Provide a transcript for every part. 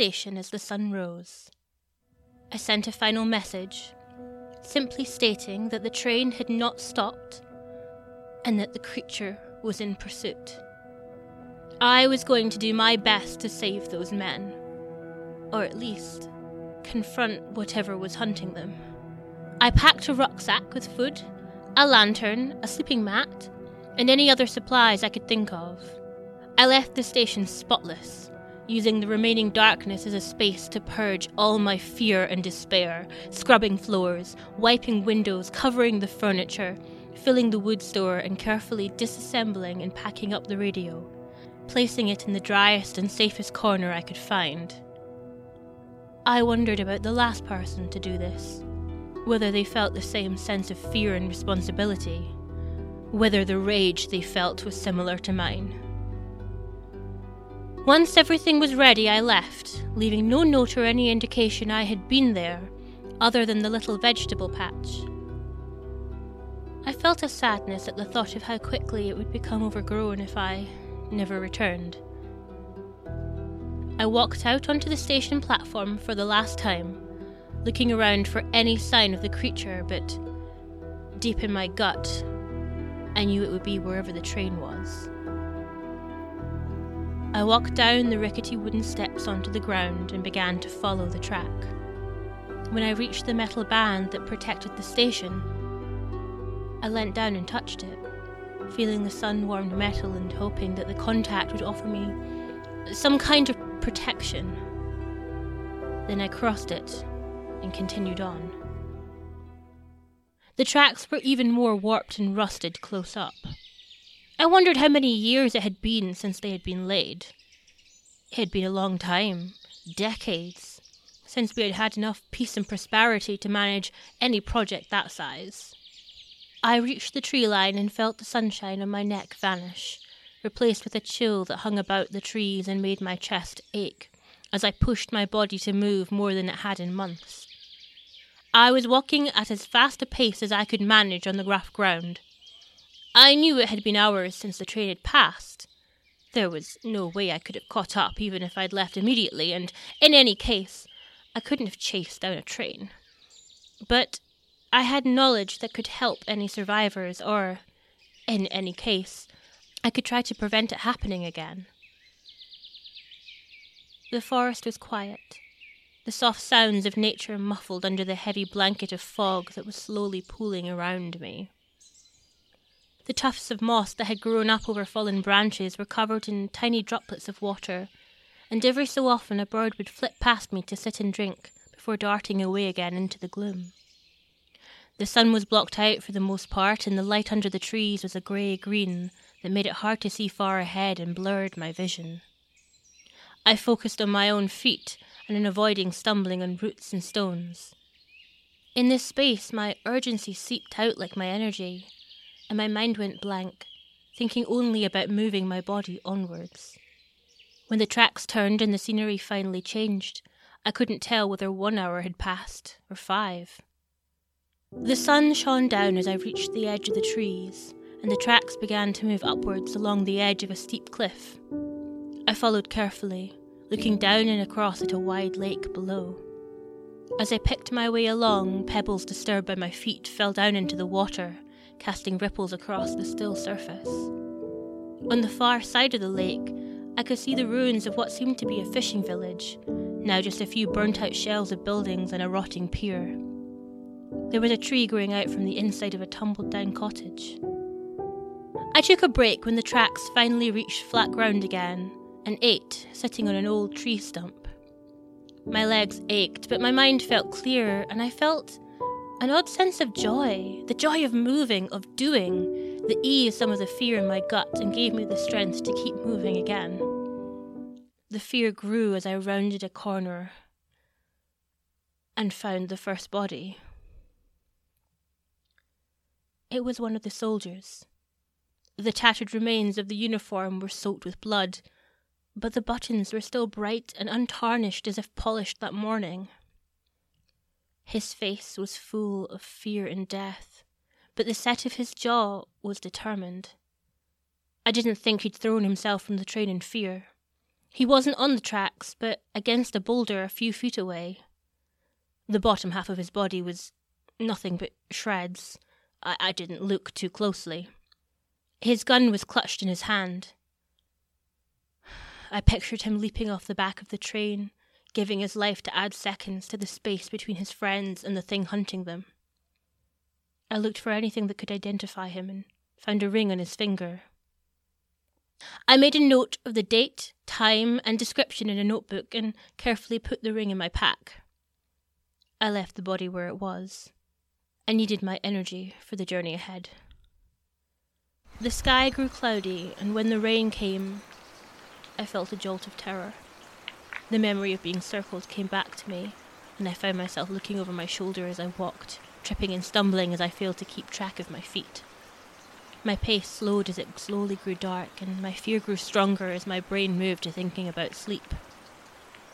Station as the sun rose. I sent a final message, simply stating that the train had not stopped and that the creature was in pursuit. I was going to do my best to save those men, or at least confront whatever was hunting them. I packed a rucksack with food, a lantern, a sleeping mat, and any other supplies I could think of. I left the station spotless, using the remaining darkness as a space to purge all my fear and despair, scrubbing floors, wiping windows, covering the furniture, filling the wood store, and carefully disassembling and packing up the radio placing it in the driest and safest corner I could find. I wondered about the last person to do this, whether they felt the same sense of fear and responsibility, whether the rage they felt was similar to mine. Once everything was ready, I left, leaving no note or any indication I had been there, other than the little vegetable patch. I felt a sadness at the thought of how quickly it would become overgrown if I never returned. I walked out onto the station platform for the last time, looking around for any sign of the creature, but deep in my gut, I knew it would be wherever the train was. I walked down the rickety wooden steps onto the ground and began to follow the track. When I reached the metal band that protected the station, I leant down and touched it feeling the sun warmed metal and hoping that the contact would offer me some kind of protection. Then I crossed it and continued on. The tracks were even more warped and rusted close up. I wondered how many years it had been since they had been laid. It had been a long time, decades, since we had had enough peace and prosperity to manage any project that size. I reached the tree line and felt the sunshine on my neck vanish, replaced with a chill that hung about the trees and made my chest ache as I pushed my body to move more than it had in months. I was walking at as fast a pace as I could manage on the rough ground. I knew it had been hours since the train had passed. There was no way I could have caught up even if I'd left immediately, and in any case, I couldn't have chased down a train. But I had knowledge that could help any survivors, or, in any case, I could try to prevent it happening again. The forest was quiet, the soft sounds of nature muffled under the heavy blanket of fog that was slowly pooling around me. The tufts of moss that had grown up over fallen branches were covered in tiny droplets of water, and every so often a bird would flit past me to sit and drink before darting away again into the gloom. The sun was blocked out for the most part, and the light under the trees was a grey green that made it hard to see far ahead and blurred my vision. I focused on my own feet and in avoiding stumbling on roots and stones. In this space, my urgency seeped out like my energy, and my mind went blank, thinking only about moving my body onwards. When the tracks turned and the scenery finally changed, I couldn't tell whether one hour had passed or five. The sun shone down as I reached the edge of the trees, and the tracks began to move upwards along the edge of a steep cliff. I followed carefully, looking down and across at a wide lake below. As I picked my way along, pebbles disturbed by my feet fell down into the water, casting ripples across the still surface. On the far side of the lake, I could see the ruins of what seemed to be a fishing village, now just a few burnt out shells of buildings and a rotting pier. There was a tree growing out from the inside of a tumbled down cottage. I took a break when the tracks finally reached flat ground again and ate, sitting on an old tree stump. My legs ached, but my mind felt clearer, and I felt an odd sense of joy the joy of moving, of doing, that eased some of the fear in my gut and gave me the strength to keep moving again. The fear grew as I rounded a corner and found the first body. It was one of the soldiers. The tattered remains of the uniform were soaked with blood, but the buttons were still bright and untarnished as if polished that morning. His face was full of fear and death, but the set of his jaw was determined. I didn't think he'd thrown himself from the train in fear. He wasn't on the tracks, but against a boulder a few feet away. The bottom half of his body was nothing but shreds. I, I didn't look too closely. His gun was clutched in his hand. I pictured him leaping off the back of the train, giving his life to add seconds to the space between his friends and the thing hunting them. I looked for anything that could identify him and found a ring on his finger. I made a note of the date, time, and description in a notebook and carefully put the ring in my pack. I left the body where it was. I needed my energy for the journey ahead. The sky grew cloudy, and when the rain came, I felt a jolt of terror. The memory of being circled came back to me, and I found myself looking over my shoulder as I walked, tripping and stumbling as I failed to keep track of my feet. My pace slowed as it slowly grew dark, and my fear grew stronger as my brain moved to thinking about sleep.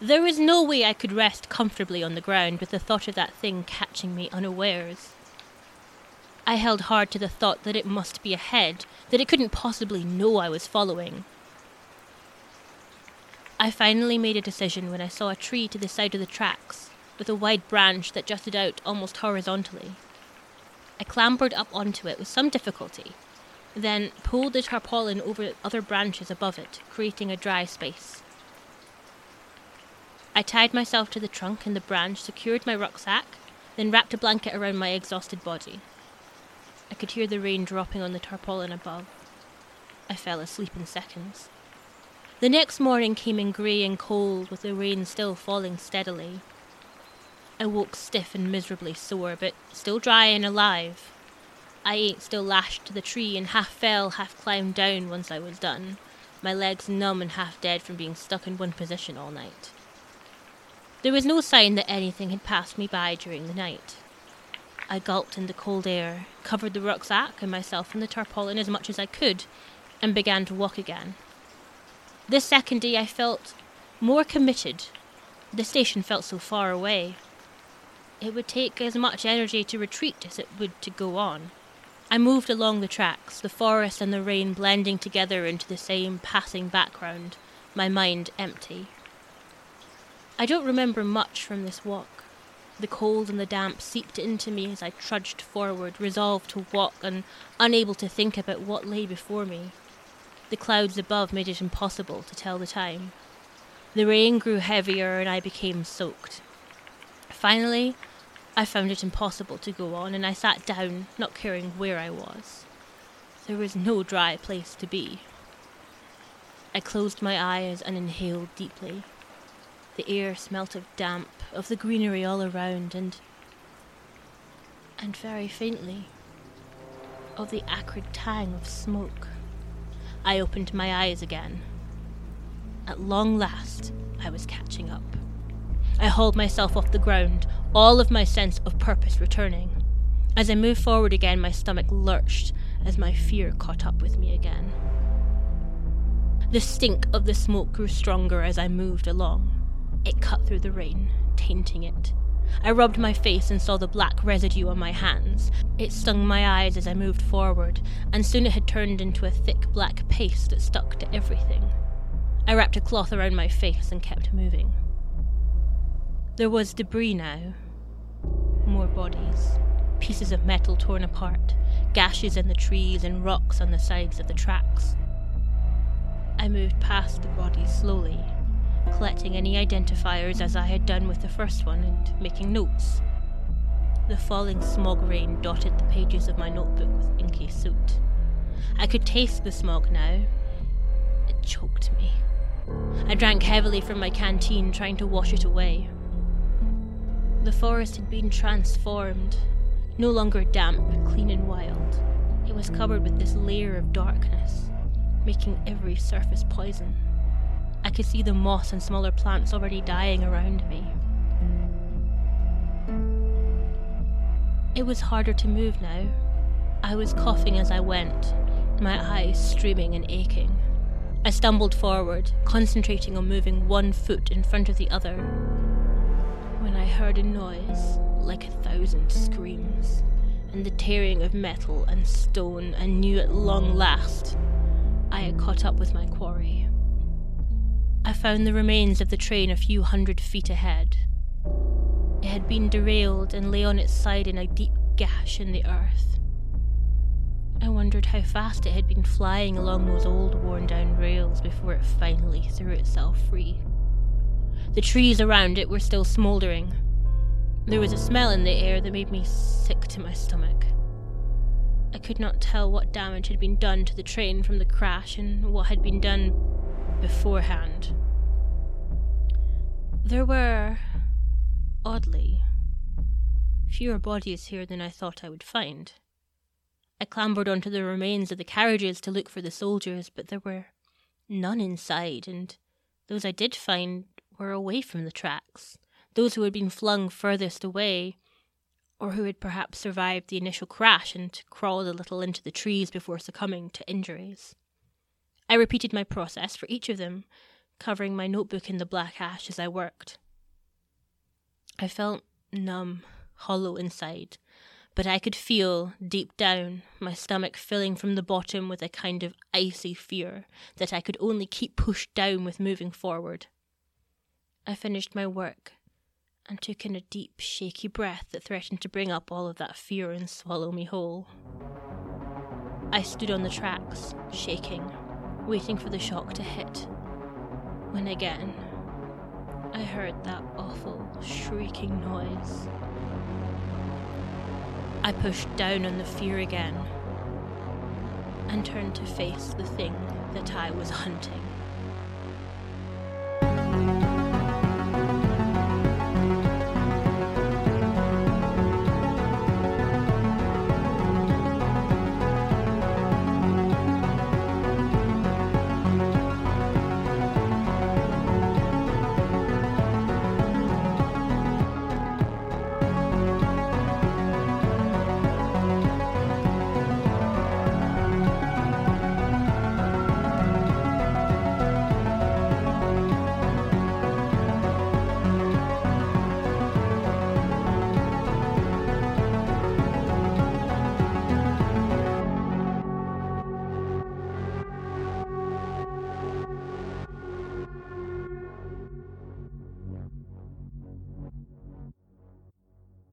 There was no way I could rest comfortably on the ground with the thought of that thing catching me unawares. I held hard to the thought that it must be ahead, that it couldn't possibly know I was following. I finally made a decision when I saw a tree to the side of the tracks, with a wide branch that jutted out almost horizontally. I clambered up onto it with some difficulty, then pulled the tarpaulin over other branches above it, creating a dry space. I tied myself to the trunk and the branch, secured my rucksack, then wrapped a blanket around my exhausted body. I could hear the rain dropping on the tarpaulin above. I fell asleep in seconds. The next morning came in grey and cold, with the rain still falling steadily. I woke stiff and miserably sore, but still dry and alive. I ate still lashed to the tree and half fell, half climbed down once I was done, my legs numb and half dead from being stuck in one position all night. There was no sign that anything had passed me by during the night. I gulped in the cold air, covered the rucksack and myself in the tarpaulin as much as I could, and began to walk again. This second day I felt more committed. The station felt so far away. It would take as much energy to retreat as it would to go on. I moved along the tracks, the forest and the rain blending together into the same passing background, my mind empty. I don't remember much from this walk. The cold and the damp seeped into me as I trudged forward, resolved to walk and unable to think about what lay before me. The clouds above made it impossible to tell the time. The rain grew heavier and I became soaked. Finally, I found it impossible to go on and I sat down, not caring where I was. There was no dry place to be. I closed my eyes and inhaled deeply. The air smelt of damp, of the greenery all around, and. and very faintly, of the acrid tang of smoke. I opened my eyes again. At long last, I was catching up. I hauled myself off the ground, all of my sense of purpose returning. As I moved forward again, my stomach lurched as my fear caught up with me again. The stink of the smoke grew stronger as I moved along. It cut through the rain, tainting it. I rubbed my face and saw the black residue on my hands. It stung my eyes as I moved forward, and soon it had turned into a thick black paste that stuck to everything. I wrapped a cloth around my face and kept moving. There was debris now. More bodies. Pieces of metal torn apart, gashes in the trees and rocks on the sides of the tracks. I moved past the bodies slowly, collecting any identifiers as I had done with the first one and making notes. The falling smog rain dotted the pages of my notebook with inky soot. I could taste the smog now. It choked me. I drank heavily from my canteen, trying to wash it away. The forest had been transformed, no longer damp, clean, and wild. It was covered with this layer of darkness, making every surface poison. I could see the moss and smaller plants already dying around me. It was harder to move now. I was coughing as I went, my eyes streaming and aching. I stumbled forward, concentrating on moving one foot in front of the other, when I heard a noise like a thousand screams and the tearing of metal and stone, and knew at long last I had caught up with my quarry. I found the remains of the train a few hundred feet ahead. It had been derailed and lay on its side in a deep gash in the earth. I wondered how fast it had been flying along those old worn down rails before it finally threw itself free. The trees around it were still smouldering. There was a smell in the air that made me sick to my stomach. I could not tell what damage had been done to the train from the crash and what had been done beforehand. There were, oddly, fewer bodies here than I thought I would find. I clambered onto the remains of the carriages to look for the soldiers, but there were none inside, and those I did find were away from the tracks. Those who had been flung furthest away or who had perhaps survived the initial crash and crawled a little into the trees before succumbing to injuries. I repeated my process for each of them, covering my notebook in the black ash as I worked. I felt numb, hollow inside, but I could feel, deep down, my stomach filling from the bottom with a kind of icy fear that I could only keep pushed down with moving forward. I finished my work and took in a deep, shaky breath that threatened to bring up all of that fear and swallow me whole. I stood on the tracks, shaking, waiting for the shock to hit, when again I heard that awful, shrieking noise. I pushed down on the fear again and turned to face the thing that I was hunting.